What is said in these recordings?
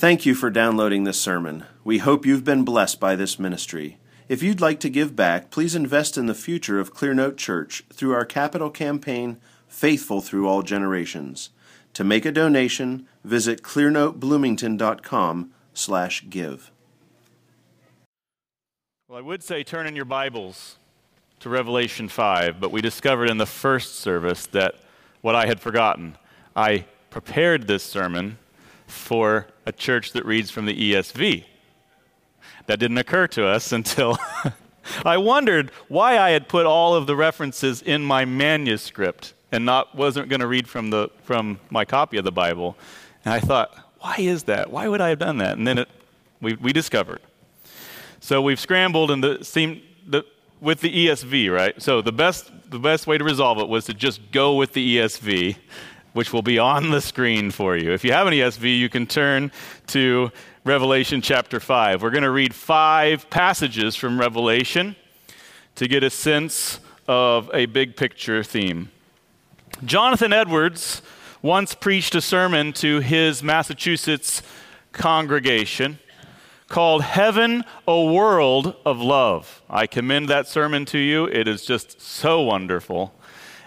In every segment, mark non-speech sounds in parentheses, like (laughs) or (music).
Thank you for downloading this sermon. We hope you've been blessed by this ministry. If you'd like to give back, please invest in the future of Clearnote Church through our capital campaign, Faithful Through All Generations. To make a donation, visit clearnotebloomington.com slash give. Well, I would say turn in your Bibles to Revelation 5, but we discovered in the first service that what I had forgotten. I prepared this sermon for a church that reads from the ESV. That didn't occur to us (laughs) until I wondered why I had put all of the references in my manuscript and not wasn't going to read from the from my copy of the Bible. And I thought, why is that? Why would I have done that? And then it, we, we discovered. So we've scrambled and the seemed the, with the ESV, right? So the best the best way to resolve it was to just go with the ESV which will be on the screen for you. If you have an ESV, you can turn to Revelation chapter 5. We're going to read five passages from Revelation to get a sense of a big picture theme. Jonathan Edwards once preached a sermon to his Massachusetts congregation called Heaven, a World of Love. I commend that sermon to you. It is just so wonderful.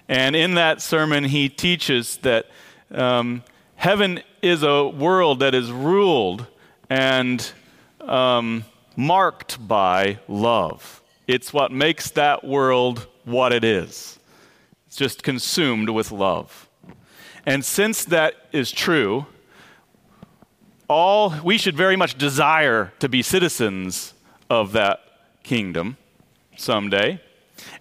And in that sermon, he teaches that um, heaven is a world that is ruled and um, marked by love. It's what makes that world what it is. It's just consumed with love. And since that is true, all we should very much desire to be citizens of that kingdom someday.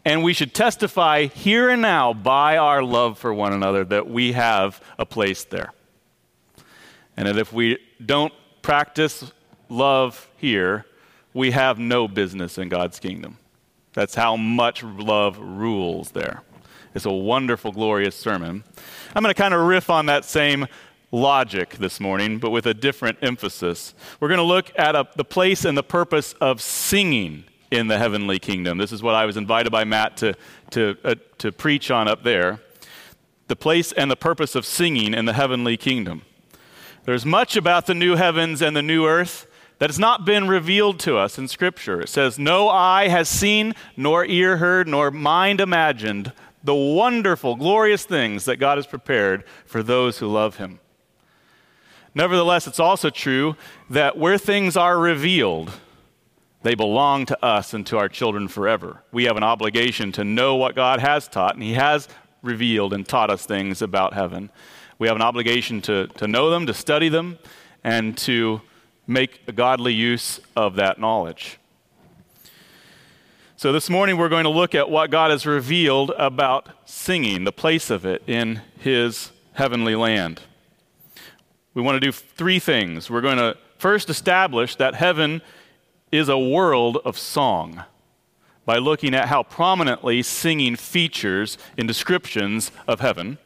And we should testify here and now by our love for one another that we have a place there. And that if we don't practice love here, we have no business in God's kingdom. That's how much love rules there. It's a wonderful, glorious sermon. I'm going to kind of riff on that same logic this morning, but with a different emphasis. We're going to look at a, the place and the purpose of singing in the heavenly kingdom. This is what I was invited by Matt to, to, uh, to preach on up there the place and the purpose of singing in the heavenly kingdom. There's much about the new heavens and the new earth that has not been revealed to us in Scripture. It says, No eye has seen, nor ear heard, nor mind imagined the wonderful, glorious things that God has prepared for those who love Him. Nevertheless, it's also true that where things are revealed, they belong to us and to our children forever. We have an obligation to know what God has taught, and He has revealed and taught us things about heaven. We have an obligation to, to know them, to study them, and to make a godly use of that knowledge. So, this morning we're going to look at what God has revealed about singing, the place of it in His heavenly land. We want to do three things. We're going to first establish that heaven is a world of song by looking at how prominently singing features in descriptions of heaven.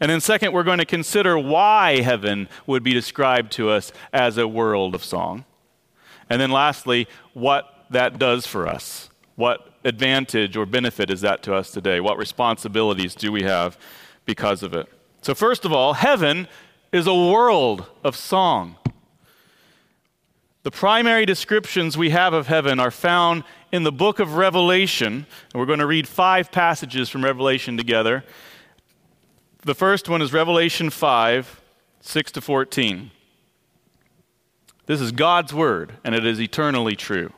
And then, second, we're going to consider why heaven would be described to us as a world of song. And then, lastly, what that does for us. What advantage or benefit is that to us today? What responsibilities do we have because of it? So, first of all, heaven is a world of song. The primary descriptions we have of heaven are found in the book of Revelation. And we're going to read five passages from Revelation together. The first one is Revelation 5, 6 to 14. This is God's word, and it is eternally true.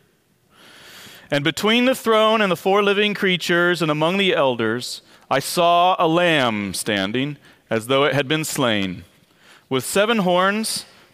And between the throne and the four living creatures and among the elders, I saw a lamb standing as though it had been slain, with seven horns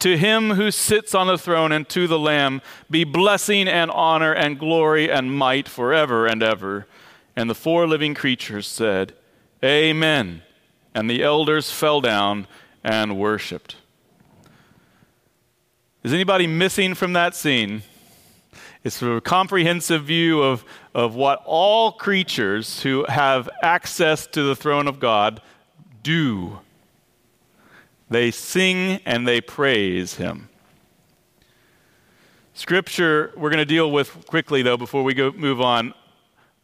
To him who sits on the throne and to the Lamb be blessing and honor and glory and might forever and ever. And the four living creatures said, Amen. And the elders fell down and worshiped. Is anybody missing from that scene? It's a comprehensive view of, of what all creatures who have access to the throne of God do. They sing and they praise Him. Scripture, we're going to deal with quickly, though, before we go, move on.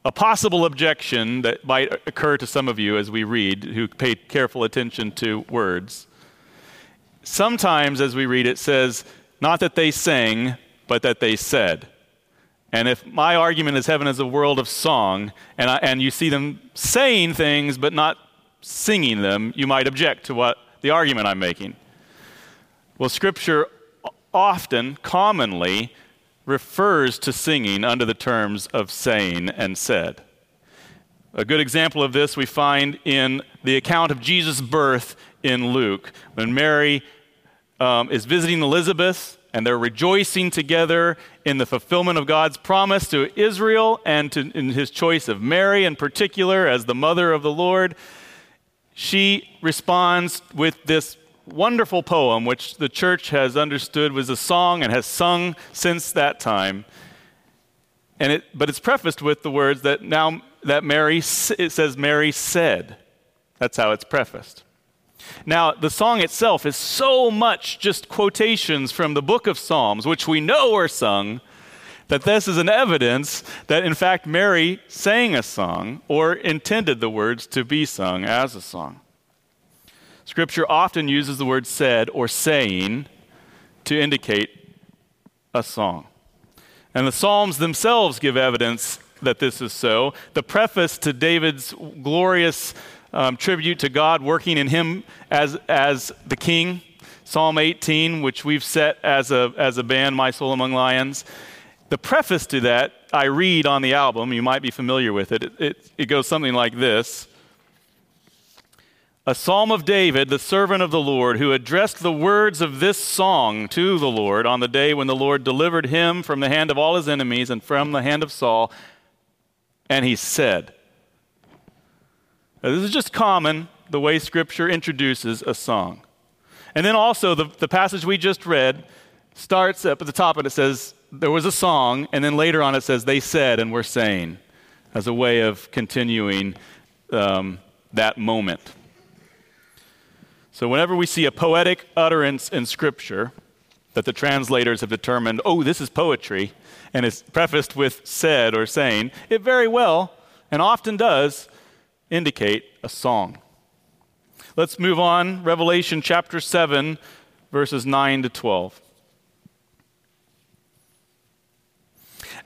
A possible objection that might occur to some of you as we read, who pay careful attention to words. Sometimes, as we read, it says, not that they sang, but that they said. And if my argument is heaven is a world of song, and, I, and you see them saying things but not singing them, you might object to what the argument I'm making. Well, Scripture often, commonly, refers to singing under the terms of saying and said. A good example of this we find in the account of Jesus' birth in Luke, when Mary um, is visiting Elizabeth, and they're rejoicing together in the fulfillment of God's promise to Israel and to, in his choice of Mary in particular as the mother of the Lord. She responds with this wonderful poem, which the church has understood was a song and has sung since that time. And it, but it's prefaced with the words that now that Mary, it says Mary said. That's how it's prefaced. Now, the song itself is so much just quotations from the book of Psalms, which we know are sung, that this is an evidence that, in fact, Mary sang a song or intended the words to be sung as a song. Scripture often uses the word said or saying to indicate a song. And the Psalms themselves give evidence that this is so. The preface to David's glorious um, tribute to God working in him as, as the king. Psalm 18, which we've set as a, as a band, My Soul Among Lions. The preface to that I read on the album. You might be familiar with it. It, it, it goes something like this A psalm of David, the servant of the Lord, who addressed the words of this song to the Lord on the day when the Lord delivered him from the hand of all his enemies and from the hand of Saul. And he said, now, this is just common, the way Scripture introduces a song. And then also, the, the passage we just read starts up at the top and it says, There was a song, and then later on it says, They said and were saying, as a way of continuing um, that moment. So, whenever we see a poetic utterance in Scripture that the translators have determined, oh, this is poetry, and it's prefaced with said or saying, it very well and often does indicate a song. Let's move on. Revelation chapter 7, verses 9 to 12.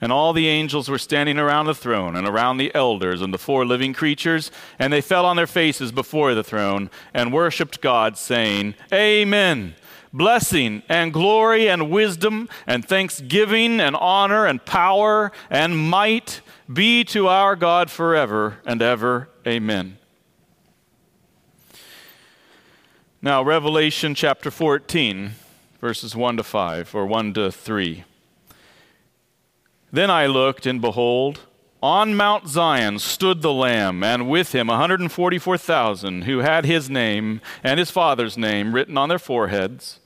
And all the angels were standing around the throne and around the elders and the four living creatures, and they fell on their faces before the throne and worshiped God, saying, Amen. Blessing and glory and wisdom and thanksgiving and honor and power and might be to our God forever and ever. Amen. Now, Revelation chapter 14 verses 1 to 5, or 1 to 3. Then I looked, and behold, on Mount Zion stood the Lamb, and with him 144,000 who had his name and his father's name written on their foreheads.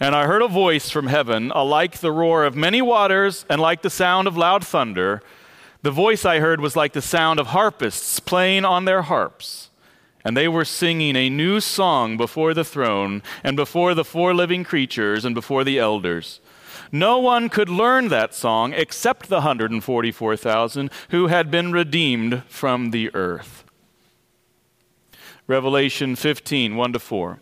And I heard a voice from heaven, alike the roar of many waters and like the sound of loud thunder. The voice I heard was like the sound of harpists playing on their harps. And they were singing a new song before the throne, and before the four living creatures, and before the elders. No one could learn that song except the 144,000 who had been redeemed from the earth. Revelation 15, 1 to 4.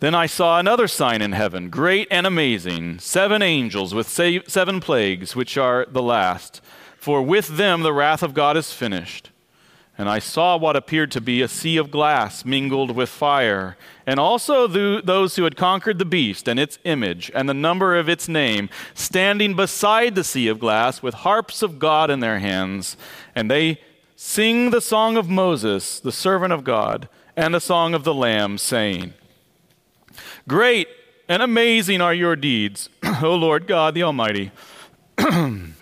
Then I saw another sign in heaven, great and amazing, seven angels with seven plagues, which are the last. For with them the wrath of God is finished. And I saw what appeared to be a sea of glass mingled with fire, and also those who had conquered the beast and its image and the number of its name, standing beside the sea of glass with harps of God in their hands. And they sing the song of Moses, the servant of God, and the song of the Lamb, saying, Great and amazing are your deeds, (clears throat) O Lord God the Almighty. (clears throat)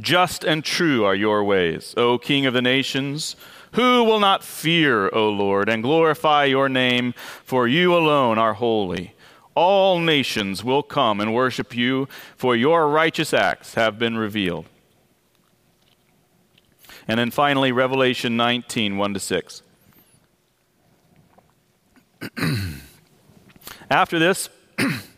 Just and true are your ways, O King of the nations. Who will not fear, O Lord, and glorify your name? For you alone are holy. All nations will come and worship you, for your righteous acts have been revealed. And then finally, Revelation 19 1 to 6. (clears throat) After this, (clears throat)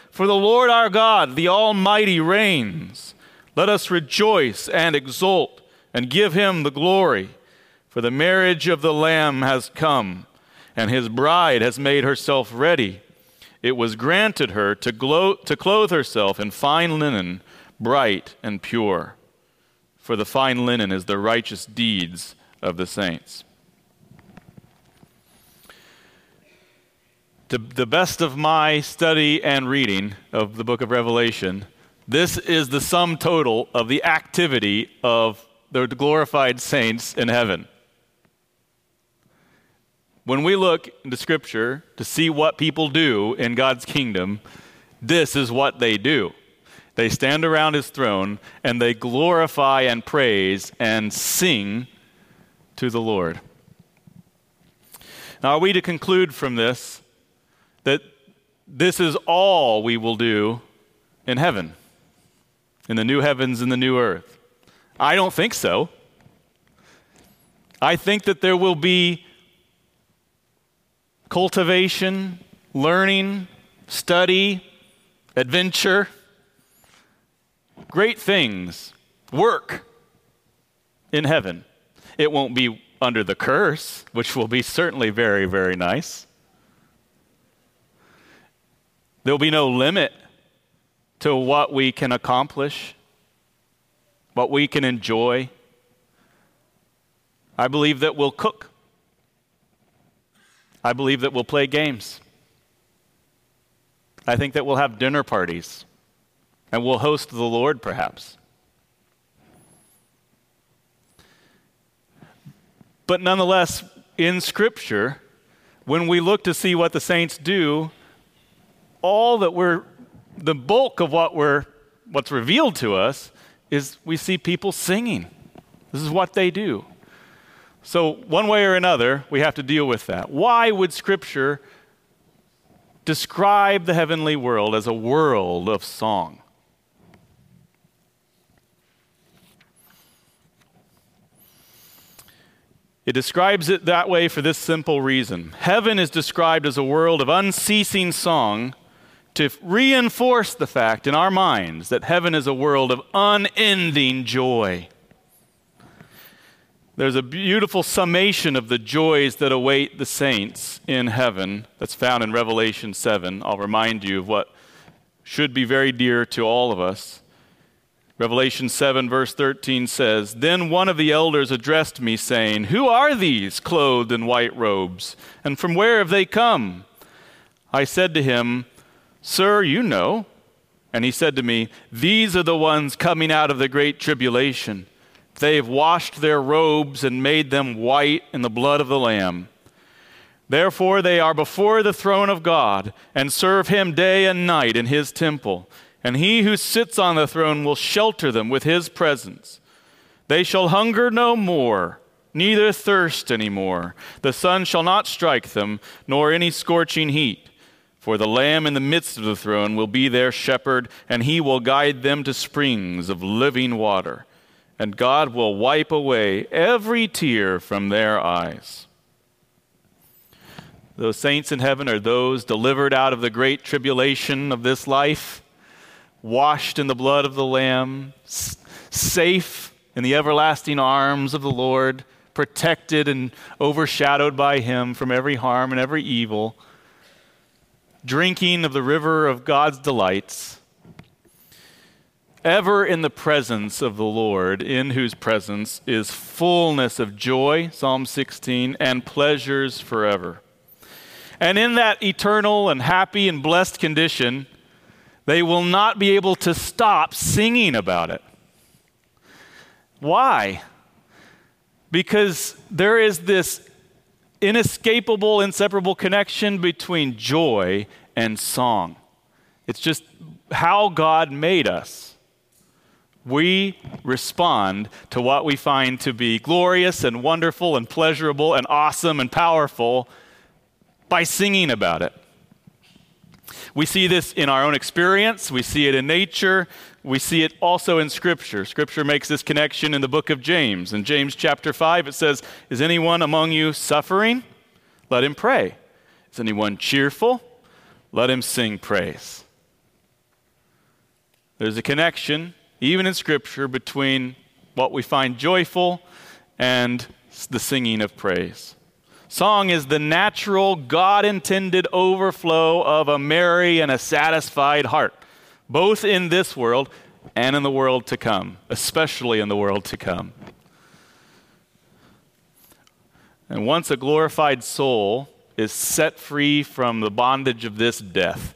For the Lord our God, the Almighty, reigns. Let us rejoice and exult and give him the glory. For the marriage of the Lamb has come, and his bride has made herself ready. It was granted her to, glow, to clothe herself in fine linen, bright and pure. For the fine linen is the righteous deeds of the saints. To the best of my study and reading of the book of Revelation, this is the sum total of the activity of the glorified saints in heaven. When we look into Scripture to see what people do in God's kingdom, this is what they do. They stand around his throne and they glorify and praise and sing to the Lord. Now, are we to conclude from this that this is all we will do in heaven, in the new heavens and the new earth? I don't think so. I think that there will be cultivation, learning, study, adventure, great things, work in heaven. It won't be under the curse, which will be certainly very, very nice. There will be no limit to what we can accomplish, what we can enjoy. I believe that we'll cook. I believe that we'll play games. I think that we'll have dinner parties and we'll host the Lord perhaps. But nonetheless, in Scripture, when we look to see what the saints do, all that we're, the bulk of what we're, what's revealed to us is we see people singing. This is what they do. So, one way or another, we have to deal with that. Why would Scripture describe the heavenly world as a world of song? It describes it that way for this simple reason. Heaven is described as a world of unceasing song to reinforce the fact in our minds that heaven is a world of unending joy. there's a beautiful summation of the joys that await the saints in heaven that's found in Revelation 7. I'll remind you of what should be very dear to all of us. Revelation 7, verse 13 says, Then one of the elders addressed me, saying, Who are these clothed in white robes, and from where have they come? I said to him, Sir, you know. And he said to me, These are the ones coming out of the great tribulation. They've washed their robes and made them white in the blood of the Lamb. Therefore, they are before the throne of God and serve him day and night in his temple. And he who sits on the throne will shelter them with his presence. They shall hunger no more, neither thirst any more. The sun shall not strike them, nor any scorching heat. For the Lamb in the midst of the throne will be their shepherd, and he will guide them to springs of living water and God will wipe away every tear from their eyes. Those saints in heaven are those delivered out of the great tribulation of this life, washed in the blood of the Lamb, safe in the everlasting arms of the Lord, protected and overshadowed by Him from every harm and every evil, drinking of the river of God's delights ever in the presence of the Lord, in whose presence is fullness of joy, Psalm 16, and pleasures forever. And in that eternal and happy and blessed condition, they will not be able to stop singing about it. Why? Because there is this inescapable, inseparable connection between joy and song. It's just how God made us we respond to what we find to be glorious and wonderful and pleasurable and awesome and powerful by singing about it. We see this in our own experience, we see it in nature, we see it also in Scripture. Scripture makes this connection in the book of James. In James chapter 5, it says, Is anyone among you suffering? Let him pray. Is anyone cheerful? Let him sing praise. There's a connection even in Scripture, between what we find joyful and the singing of praise. Song is the natural, God intended overflow of a merry and a satisfied heart, both in this world and in the world to come, especially in the world to come. And once a glorified soul is set free from the bondage of this death,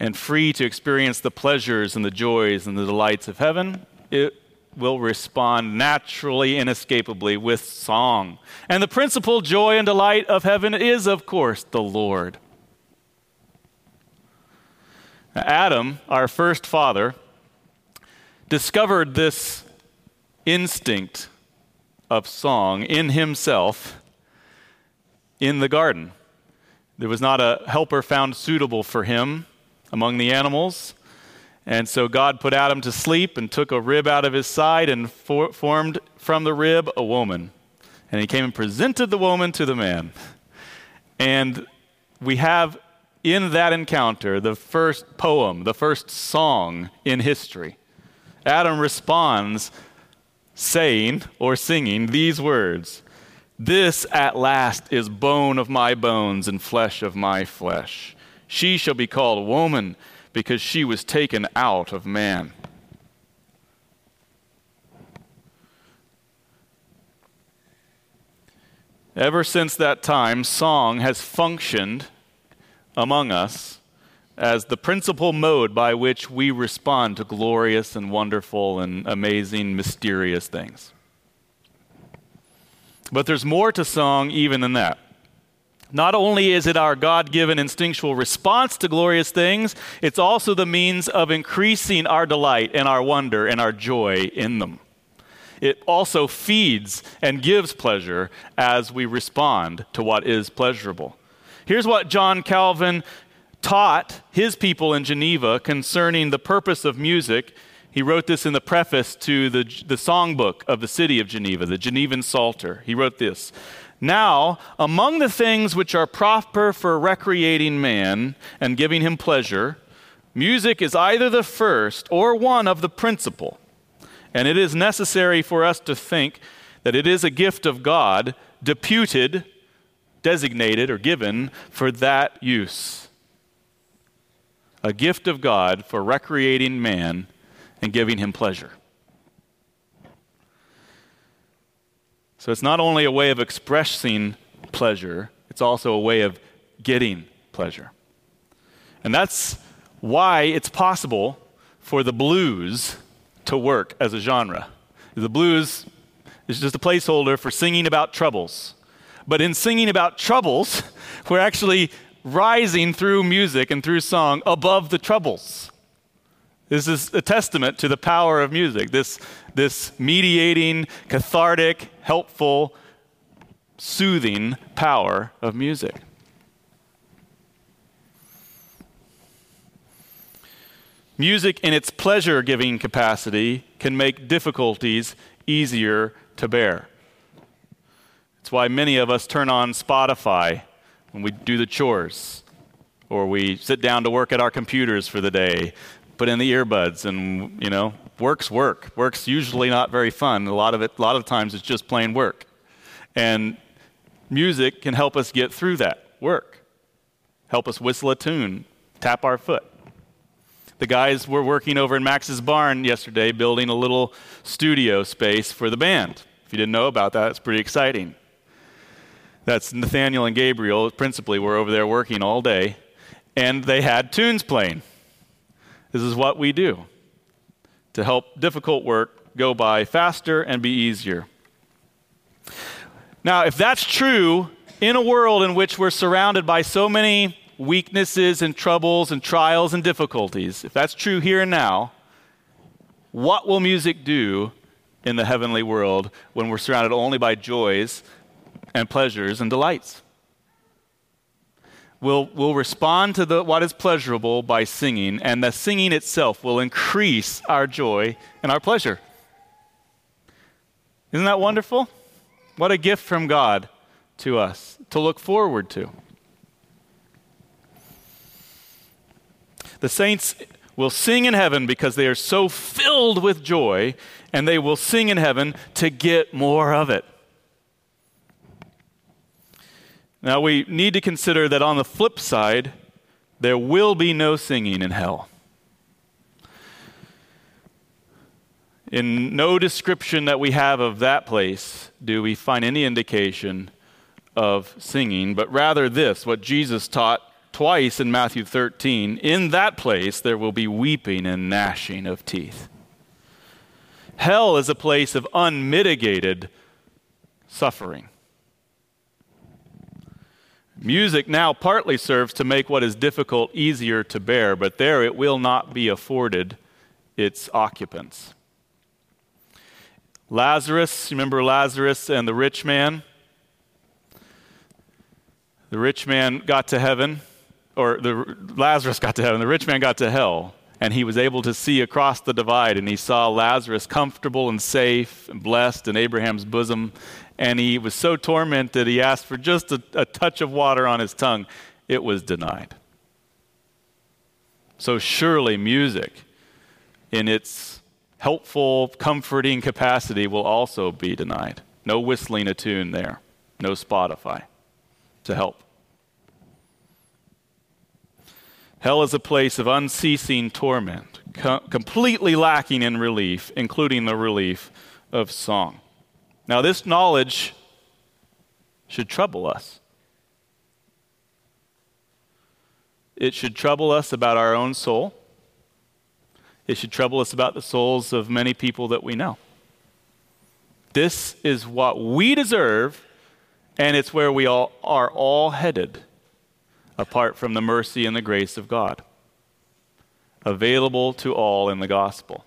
and free to experience the pleasures and the joys and the delights of heaven, it will respond naturally, inescapably with song. And the principal joy and delight of heaven is, of course, the Lord. Adam, our first father, discovered this instinct of song in himself in the garden. There was not a helper found suitable for him among the animals. And so God put Adam to sleep and took a rib out of his side and for- formed from the rib a woman. And he came and presented the woman to the man. And we have in that encounter the first poem, the first song in history. Adam responds saying or singing these words This at last is bone of my bones and flesh of my flesh. She shall be called woman because she was taken out of man. Ever since that time, song has functioned among us as the principal mode by which we respond to glorious and wonderful and amazing, mysterious things. But there's more to song even than that. Not only is it our God given instinctual response to glorious things, it's also the means of increasing our delight and our wonder and our joy in them. It also feeds and gives pleasure as we respond to what is pleasurable. Here's what John Calvin taught his people in Geneva concerning the purpose of music. He wrote this in the preface to the, the songbook of the city of Geneva, the Genevan Psalter. He wrote this now, among the things which are proper for recreating man and giving him pleasure, music is either the first or one of the principal. And it is necessary for us to think that it is a gift of God, deputed, designated, or given for that use. A gift of God for recreating man and giving him pleasure. So it's not only a way of expressing pleasure, it's also a way of getting pleasure. And that's why it's possible for the blues to work as a genre. The blues is just a placeholder for singing about troubles. But in singing about troubles, we're actually rising through music and through song above the troubles. This is a testament to the power of music, this, this mediating, cathartic, helpful, soothing power of music. Music, in its pleasure giving capacity, can make difficulties easier to bear. It's why many of us turn on Spotify when we do the chores, or we sit down to work at our computers for the day, put in the earbuds, and, you know, work's work. Work's usually not very fun. A lot of it, a lot of times, it's just plain work. And music can help us get through that work, help us whistle a tune, tap our foot. The guys were working over in Max's barn yesterday building a little studio space for the band. If you didn't know about that, it's pretty exciting. That's Nathaniel and Gabriel, principally, were over there working all day, and they had tunes playing. This is what we do to help difficult work go by faster and be easier. Now, if that's true in a world in which we're surrounded by so many weaknesses and troubles and trials and difficulties, if that's true here and now, what will music do in the heavenly world when we're surrounded only by joys and pleasures and delights? We'll, we'll respond to the, what is pleasurable by singing, and the singing itself will increase our joy and our pleasure. Isn't that wonderful? What a gift from God to us to look forward to. The saints will sing in heaven because they are so filled with joy, and they will sing in heaven to get more of it. Now, we need to consider that on the flip side, there will be no singing in hell. In no description that we have of that place do we find any indication of singing, but rather this, what Jesus taught twice in Matthew 13 in that place there will be weeping and gnashing of teeth. Hell is a place of unmitigated suffering. Music now partly serves to make what is difficult easier to bear, but there it will not be afforded its occupants. Lazarus, remember Lazarus and the rich man? The rich man got to heaven or the, Lazarus got to heaven, the rich man got to hell, and he was able to see across the divide, and he saw Lazarus comfortable and safe and blessed in Abraham's bosom, and he was so tormented he asked for just a, a touch of water on his tongue. It was denied. So surely music, in its helpful, comforting capacity, will also be denied. No whistling a tune there, no Spotify to help. Hell is a place of unceasing torment, co- completely lacking in relief, including the relief of song. Now, this knowledge should trouble us. It should trouble us about our own soul. It should trouble us about the souls of many people that we know. This is what we deserve, and it's where we all are all headed apart from the mercy and the grace of God, available to all in the gospel.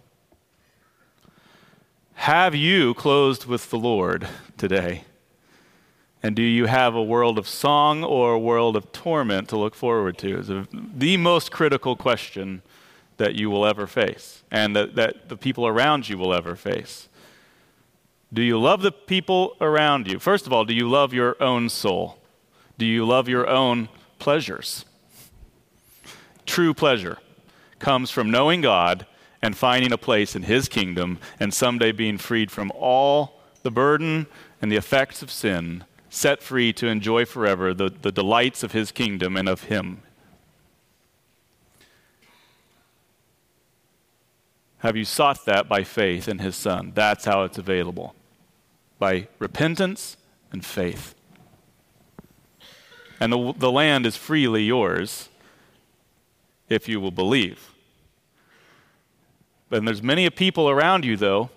Have you closed with the Lord today? And do you have a world of song or a world of torment to look forward to? Is the most critical question that you will ever face and that, that the people around you will ever face. Do you love the people around you? First of all, do you love your own soul? Do you love your own pleasures. True pleasure comes from knowing God and finding a place in His kingdom and someday being freed from all the burden and the effects of sin, set free to enjoy forever the, the delights of His kingdom and of Him. Have you sought that by faith in His Son? That's how it's available by repentance and faith. And the, the land is freely yours if you will believe. And there's many a people around you, though,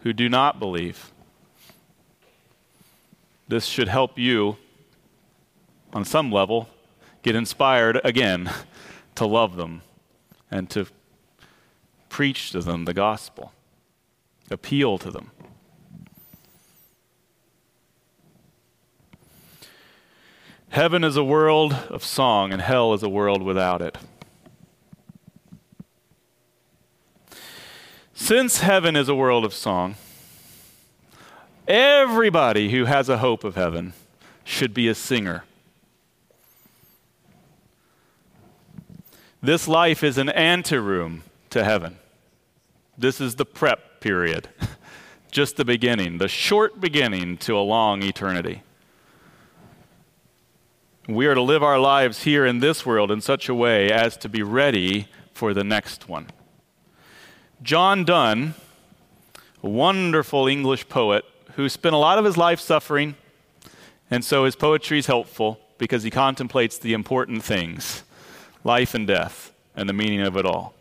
who do not believe. This should help you, on some level, get inspired again (laughs) to love them and to preach to them the gospel, appeal to them. Heaven is a world of song, and hell is a world without it. Since heaven is a world of song, everybody who has a hope of heaven should be a singer. This life is an anteroom to heaven. This is the prep period, (laughs) just the beginning, the short beginning to a long eternity. We are to live our lives here in this world in such a way as to be ready for the next one. John Donne, a wonderful English poet who spent a lot of his life suffering, and so his poetry is helpful because he contemplates the important things life and death and the meaning of it all.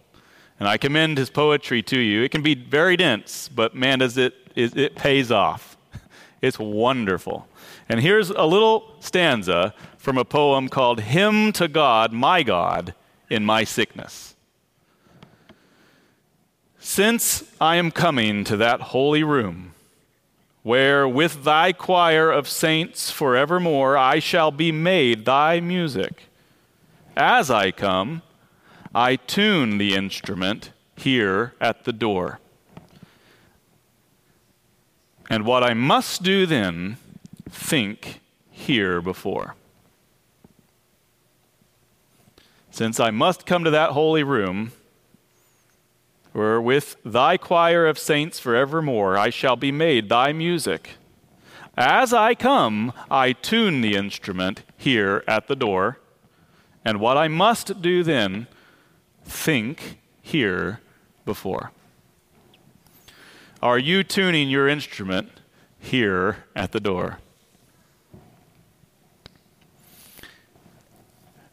And I commend his poetry to you. It can be very dense, but man, does it, it, it pays off. (laughs) It's wonderful. And here's a little stanza from a poem called Hymn to God, My God, in My Sickness. Since I am coming to that holy room, where with thy choir of saints forevermore I shall be made thy music, as I come, I tune the instrument here at the door. And what I must do then, think here before. Since I must come to that holy room, where with thy choir of saints forevermore I shall be made thy music. As I come, I tune the instrument here at the door, and what I must do then, think here before. Are you tuning your instrument here at the door?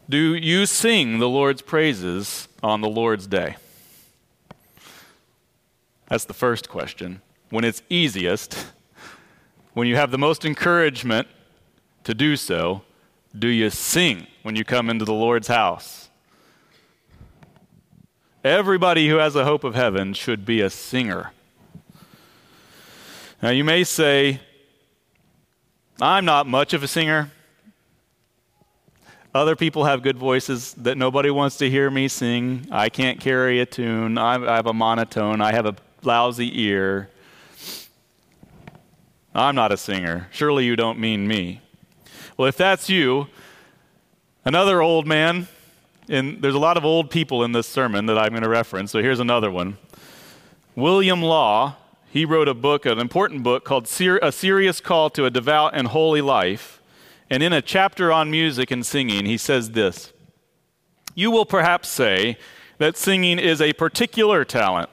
Do you sing the Lord's praises on the Lord's day? That's the first question. When it's easiest, when you have the most encouragement to do so, do you sing when you come into the Lord's house? Everybody who has a hope of heaven should be a singer. Now, you may say, I'm not much of a singer. Other people have good voices that nobody wants to hear me sing. I can't carry a tune. I have a monotone. I have a lousy ear. I'm not a singer. Surely you don't mean me. Well, if that's you, another old man, and there's a lot of old people in this sermon that I'm going to reference, so here's another one. William Law, he wrote a book, an important book called A Serious Call to a Devout and Holy Life. And in a chapter on music and singing, he says this You will perhaps say that singing is a particular talent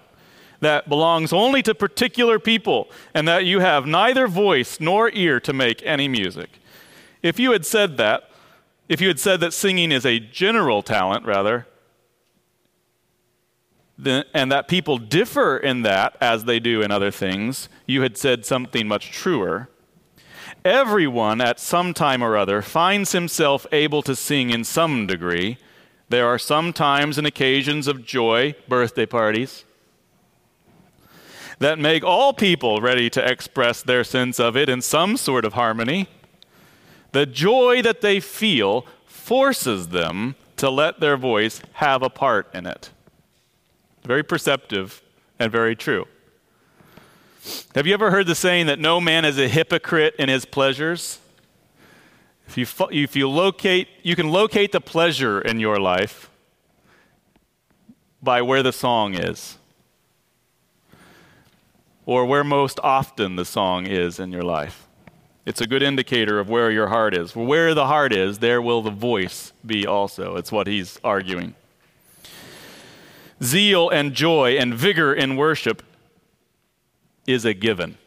that belongs only to particular people, and that you have neither voice nor ear to make any music. If you had said that, if you had said that singing is a general talent, rather, and that people differ in that as they do in other things, you had said something much truer. Everyone at some time or other finds himself able to sing in some degree. There are some times and occasions of joy, birthday parties, that make all people ready to express their sense of it in some sort of harmony. The joy that they feel forces them to let their voice have a part in it. Very perceptive and very true. Have you ever heard the saying that no man is a hypocrite in his pleasures? If you, if you locate, you can locate the pleasure in your life by where the song is, or where most often the song is in your life. It's a good indicator of where your heart is. Where the heart is, there will the voice be also. It's what he's arguing. Zeal and joy and vigor in worship is a given.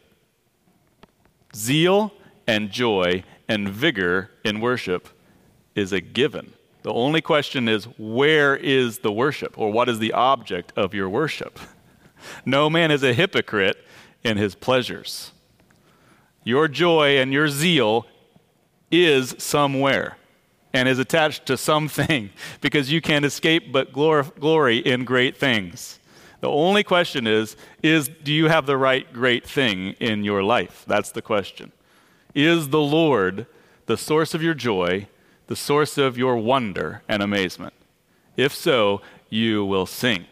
Zeal and joy and vigor in worship is a given. The only question is where is the worship or what is the object of your worship? No man is a hypocrite in his pleasures. Your joy and your zeal is somewhere and is attached to something (laughs) because you can't escape but glory in great things. The only question is is do you have the right great thing in your life? That's the question. Is the Lord the source of your joy, the source of your wonder and amazement? If so, you will sing.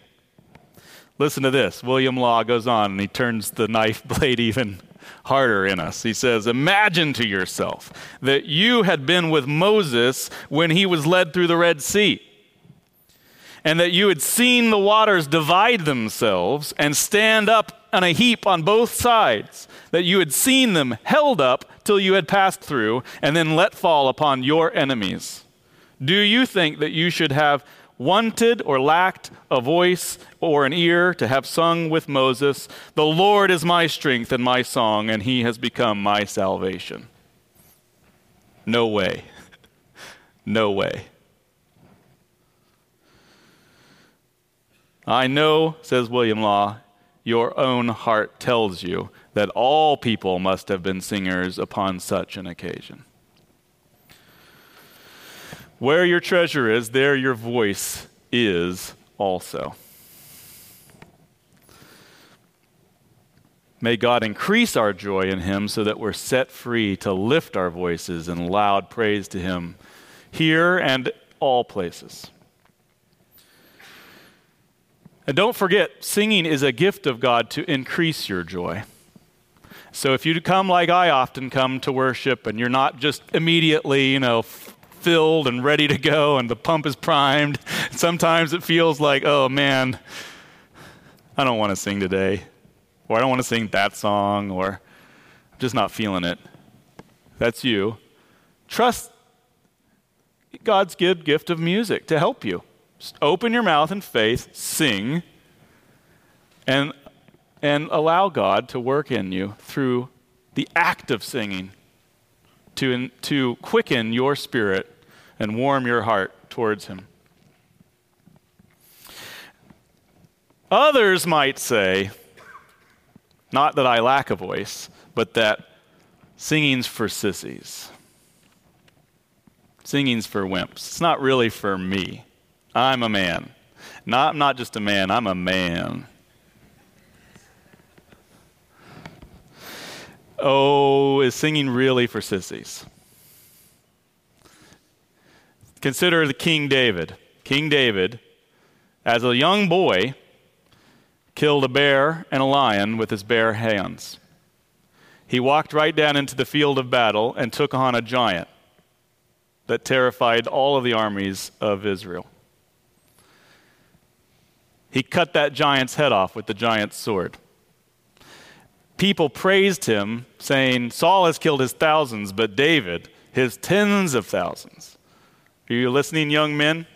Listen to this. William Law goes on and he turns the knife (laughs) blade even harder in us. He says, Imagine to yourself that you had been with Moses when he was led through the Red Sea, and that you had seen the waters divide themselves and stand up on a heap on both sides, that you had seen them held up till you had passed through, and then let fall upon your enemies. Do you think that you should have wanted or lacked a voice or an ear to have sung with Moses, The Lord is my strength and my song, and he has become my salvation. No way. (laughs) No way. I know, says William Law, your own heart tells you that all people must have been singers upon such an occasion. Where your treasure is, there your voice is also. May God increase our joy in Him so that we're set free to lift our voices in loud praise to Him here and all places. And don't forget, singing is a gift of God to increase your joy. So if you come like I often come to worship and you're not just immediately, you know, filled and ready to go and the pump is primed. Sometimes it feels like, oh man, I don't want to sing today. Or I don't want to sing that song, or I'm just not feeling it. That's you. Trust God's good gift of music to help you. Just open your mouth in faith, sing, and, and allow God to work in you through the act of singing to, to quicken your spirit and warm your heart towards Him. Others might say, not that I lack a voice, but that singing's for sissies. Singing's for wimps. It's not really for me. I'm a man. Not, not just a man, I'm a man. Oh, is singing really for sissies? Consider the King David. King David, as a young boy, killed a bear and a lion with his bare hands. He walked right down into the field of battle and took on a giant that terrified all of the armies of Israel. He cut that giant's head off with the giant's sword. People praised him, saying, Saul has killed his thousands, but David his tens of thousands. Are you listening, young men?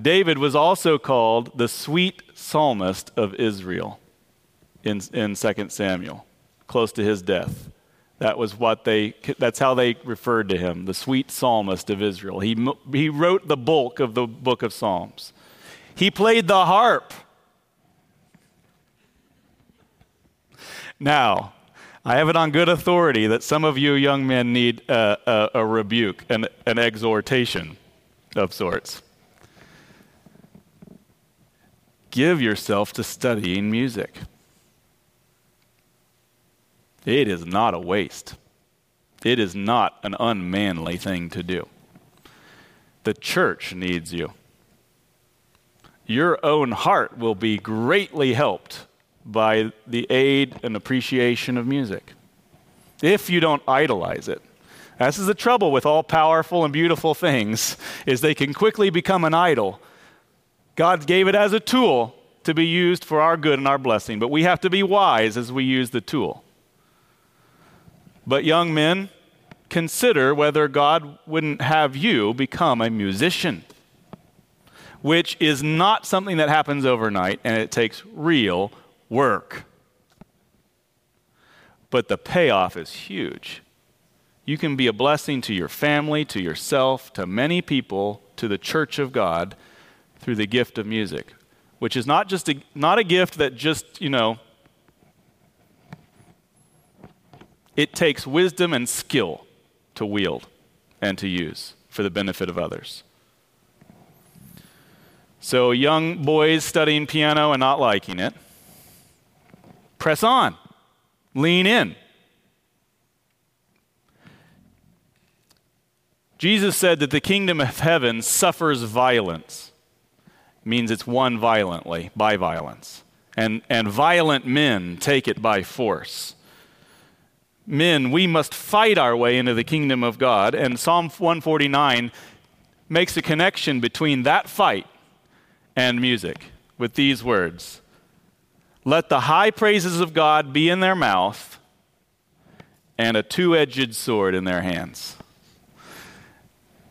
David was also called the sweet psalmist of Israel in, in 2 Samuel, close to his death. That was what they, that's how they referred to him, the sweet psalmist of Israel. He, he wrote the bulk of the book of Psalms. He played the harp. Now, I have it on good authority that some of you young men need a, a, a rebuke, an, an exhortation of sorts. Give yourself to studying music. It is not a waste. It is not an unmanly thing to do. The church needs you. Your own heart will be greatly helped by the aid and appreciation of music. If you don't idolize it. This is the trouble with all powerful and beautiful things is they can quickly become an idol. God gave it as a tool, to be used for our good and our blessing, but we have to be wise as we use the tool. But, young men, consider whether God wouldn't have you become a musician, which is not something that happens overnight and it takes real work. But the payoff is huge. You can be a blessing to your family, to yourself, to many people, to the church of God through the gift of music, which is not just a, not a gift that just, you know, it takes wisdom and skill to wield and to use for the benefit of others. So, young boys studying piano and not liking it, press on, lean in. Jesus said that the kingdom of heaven suffers violence means it's won violently, by violence. And, and violent men take it by force. Men, we must fight our way into the kingdom of God. And Psalm 149 makes a connection between that fight and music with these words Let the high praises of God be in their mouth and a two edged sword in their hands.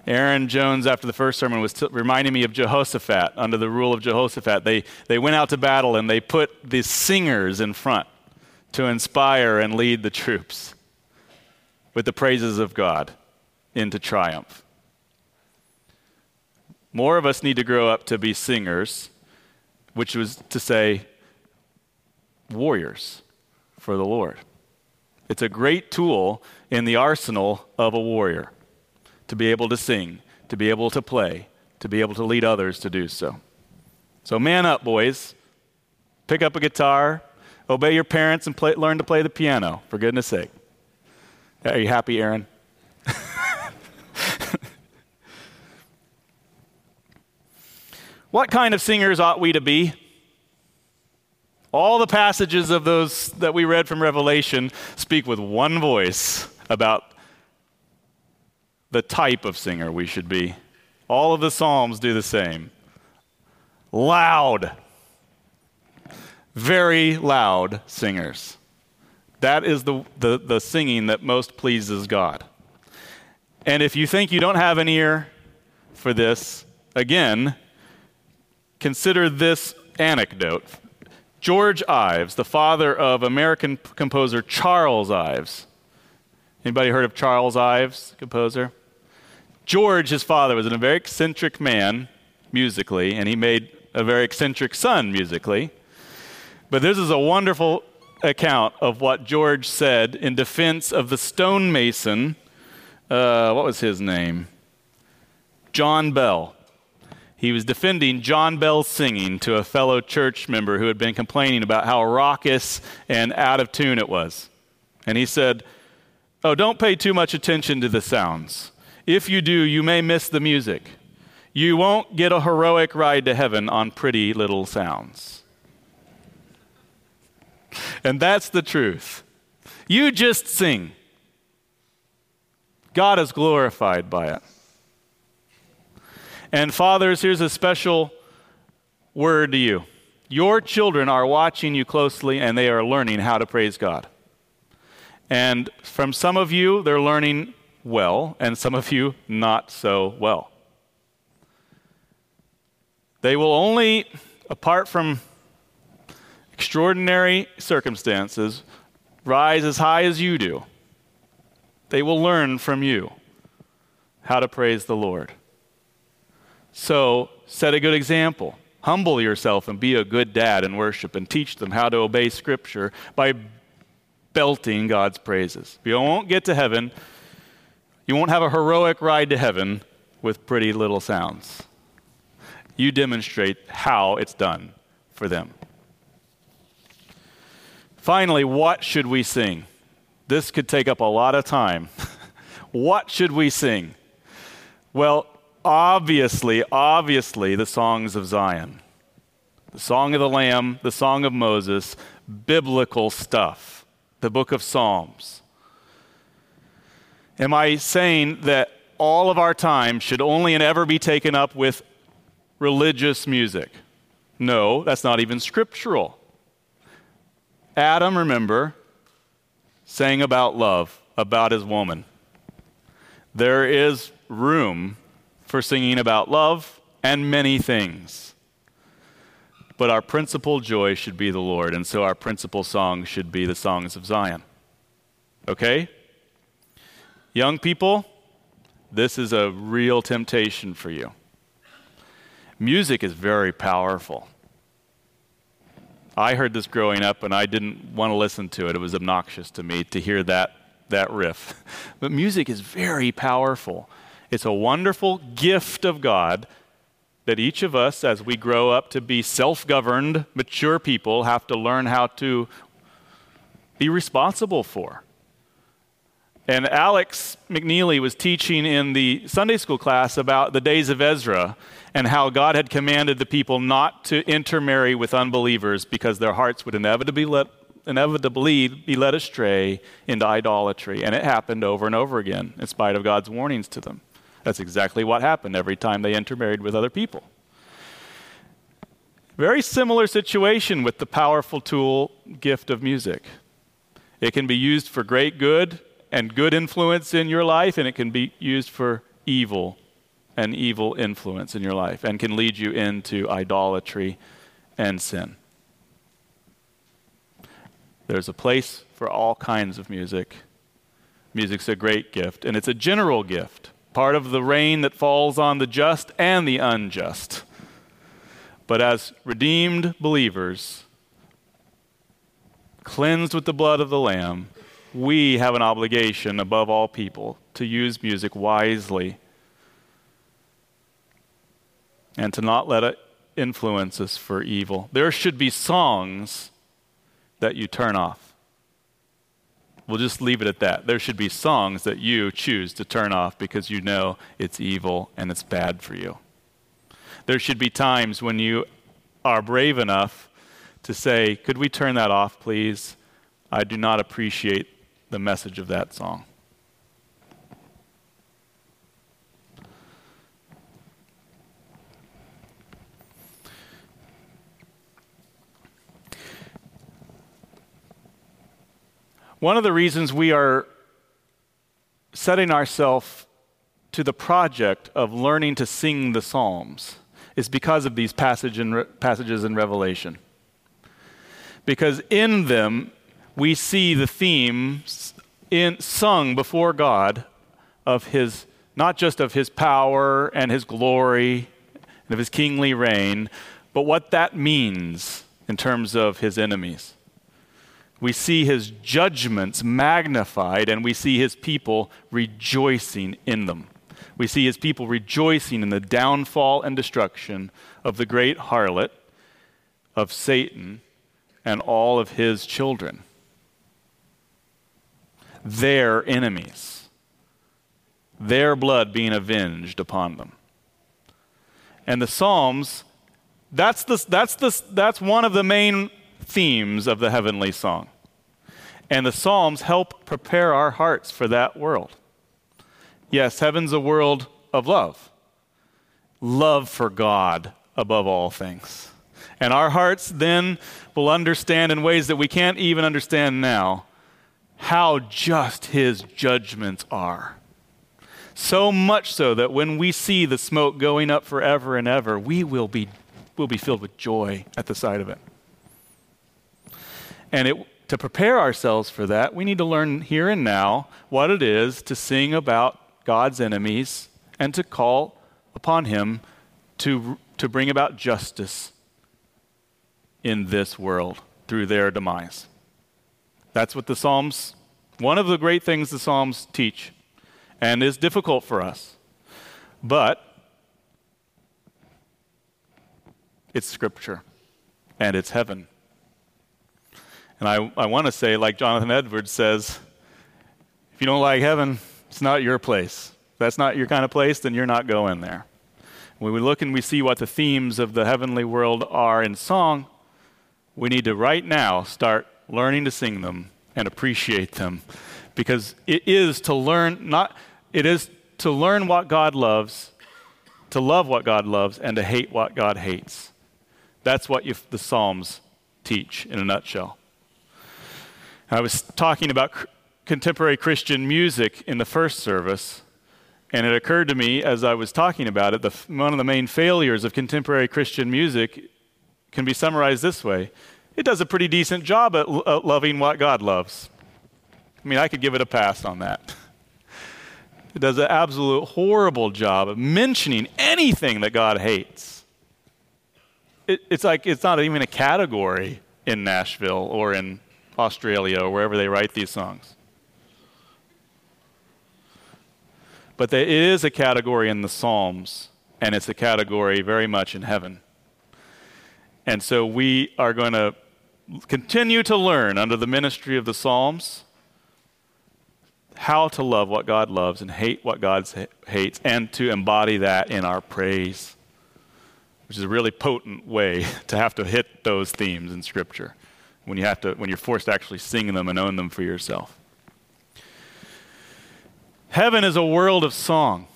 Aaron Jones, after the first sermon, was t- reminding me of Jehoshaphat. Under the rule of Jehoshaphat, they, they went out to battle and they put the singers in front to inspire and lead the troops with the praises of God into triumph. More of us need to grow up to be singers, which was to say, warriors for the Lord. It's a great tool in the arsenal of a warrior to be able to sing, to be able to play, to be able to lead others to do so. So, man up, boys. Pick up a guitar, obey your parents, and play, learn to play the piano, for goodness sake. Are you happy, Aaron? (laughs) what kind of singers ought we to be? All the passages of those that we read from Revelation speak with one voice about the type of singer we should be. All of the Psalms do the same. Loud, very loud singers. That is the, the, the singing that most pleases God. And if you think you don't have an ear for this, again, consider this anecdote. George Ives, the father of American composer Charles Ives. Anybody heard of Charles Ives, composer? George, his father, was a very eccentric man musically, and he made a very eccentric son musically. But this is a wonderful account of what George said in defense of the stonemason. Uh, what was his name? John Bell. He was defending John Bell's singing to a fellow church member who had been complaining about how raucous and out of tune it was. And he said, Oh, don't pay too much attention to the sounds. If you do, you may miss the music. You won't get a heroic ride to heaven on pretty little sounds. And that's the truth. You just sing. God is glorified by it. And fathers, here's a special word to you. Your children are watching you closely and they are learning how to praise God. And from some of you, they're learning well, and some of you not so well. They will only, apart from extraordinary circumstances, rise as high as you do. They will learn from you how to praise the Lord. So, set a good example. Humble yourself and be a good dad in worship and teach them how to obey Scripture by belting God's praises. You won't get to heaven you won't have a heroic ride to heaven with pretty little sounds. You demonstrate how it's done for them. Finally, what should we sing? This could take up a lot of time. (laughs) what should we sing? Well, obviously, obviously, the songs of Zion. The Song of the Lamb, the Song of Moses, biblical stuff, the book of Psalms. Am I saying that all of our time should only and ever be taken up with religious music? No, that's not even scriptural. Adam, remember, sang about love, about his woman. There is room for singing about love and many things. But our principal joy should be the Lord, and so our principal song should be the songs of Zion. Okay? Young people, this is a real temptation for you. Music is very powerful. I heard this growing up and I didn't want to listen to it. It was obnoxious to me to hear that, that riff. (laughs) But music is very powerful. It's a wonderful gift of God that each of us, as we grow up to be self governed, mature people, have to learn how to be responsible for. And Alex McNeely was teaching in the Sunday school class about the days of Ezra and how God had commanded the people not to intermarry with unbelievers because their hearts would inevitably, let, inevitably be led astray into idolatry. And it happened over and over again, in spite of God's warnings to them. That's exactly what happened every time they intermarried with other people. Very similar situation with the powerful tool gift of music. It can be used for great good and good influence in your life, and it can be used for evil and evil influence in your life, and can lead you into idolatry and sin. There's a place for all kinds of music. Music's a great gift, and it's a general gift, part of the rain that falls on the just and the unjust. But as redeemed believers, cleansed with the blood of the Lamb, we have an obligation above all people to use music wisely and to not let it influence us for evil. There should be songs that you turn off. We'll just leave it at that. There should be songs that you choose to turn off because you know it's evil and it's bad for you. There should be times when you are brave enough to say, Could we turn that off, please? I do not appreciate the message of that song. One of the reasons we are setting ourselves to the project of learning to sing the Psalms is because of these passage in, passages in Revelation. Because in them, we see the themes in, sung before God of his, not just of his power and his glory and of his kingly reign, but what that means in terms of his enemies. We see his judgments magnified and we see his people rejoicing in them. We see his people rejoicing in the downfall and destruction of the great harlot, of Satan, and all of his children their enemies, their blood being avenged upon them. And the Psalms, that's, the, that's, the, that's one of the main themes of the heavenly song. And the Psalms help prepare our hearts for that world. Yes, heaven's a world of love, love for God above all things. And our hearts then will understand in ways that we can't even understand now how just his judgments are. So much so that when we see the smoke going up forever and ever, we will be, will be filled with joy at the sight of it. And it, to prepare ourselves for that, we need to learn here and now what it is to sing about God's enemies and to call upon Him to, to bring about justice in this world through their demise. That's what the Psalms, one of the great things the Psalms teach, and is difficult for us. But it's Scripture, and it's heaven. And I, I want to say, like Jonathan Edwards says, if you don't like heaven, it's not your place. If that's not your kind of place, then you're not going there. When we look and we see what the themes of the heavenly world are in song, we need to right now start learning to sing them and appreciate them because it is to learn not it is to learn what God loves to love what God loves and to hate what God hates That's what you, the Psalms teach in a nutshell. I was talking about cr- contemporary Christian music in the first service, and it occurred to me as I was talking about it, the, one of the main failures of contemporary Christian music can be summarized this way it does a pretty decent job at, l- at loving what God loves. I mean, I could give it a pass on that. (laughs) It does an absolute horrible job of mentioning anything that God hates. It, it's like it's not even a category in Nashville or in Australia or wherever they write these songs. But there is a category in the Psalms, and it's a category very much in heaven. And so we are going to continue to learn under the ministry of the Psalms how to love what God loves and hate what God hates, and to embody that in our praise, which is a really potent way (laughs) to have to hit those themes in Scripture when you have to when you're forced to actually sing them and own them for yourself. Heaven is a world of song.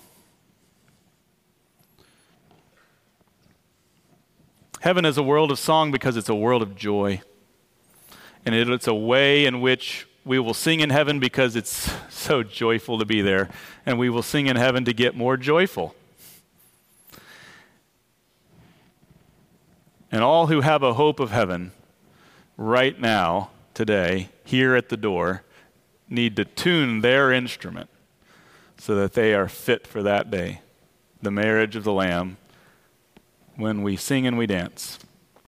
Heaven is a world of song because it's a world of joy. And it's a way in which we will sing in heaven because it's (laughs) so joyful to be there. And we will sing in heaven to get more joyful. And all who have a hope of heaven right now, today, here at the door, need to tune their instrument so that they are fit for that day, the marriage of the Lamb, when we sing and we dance.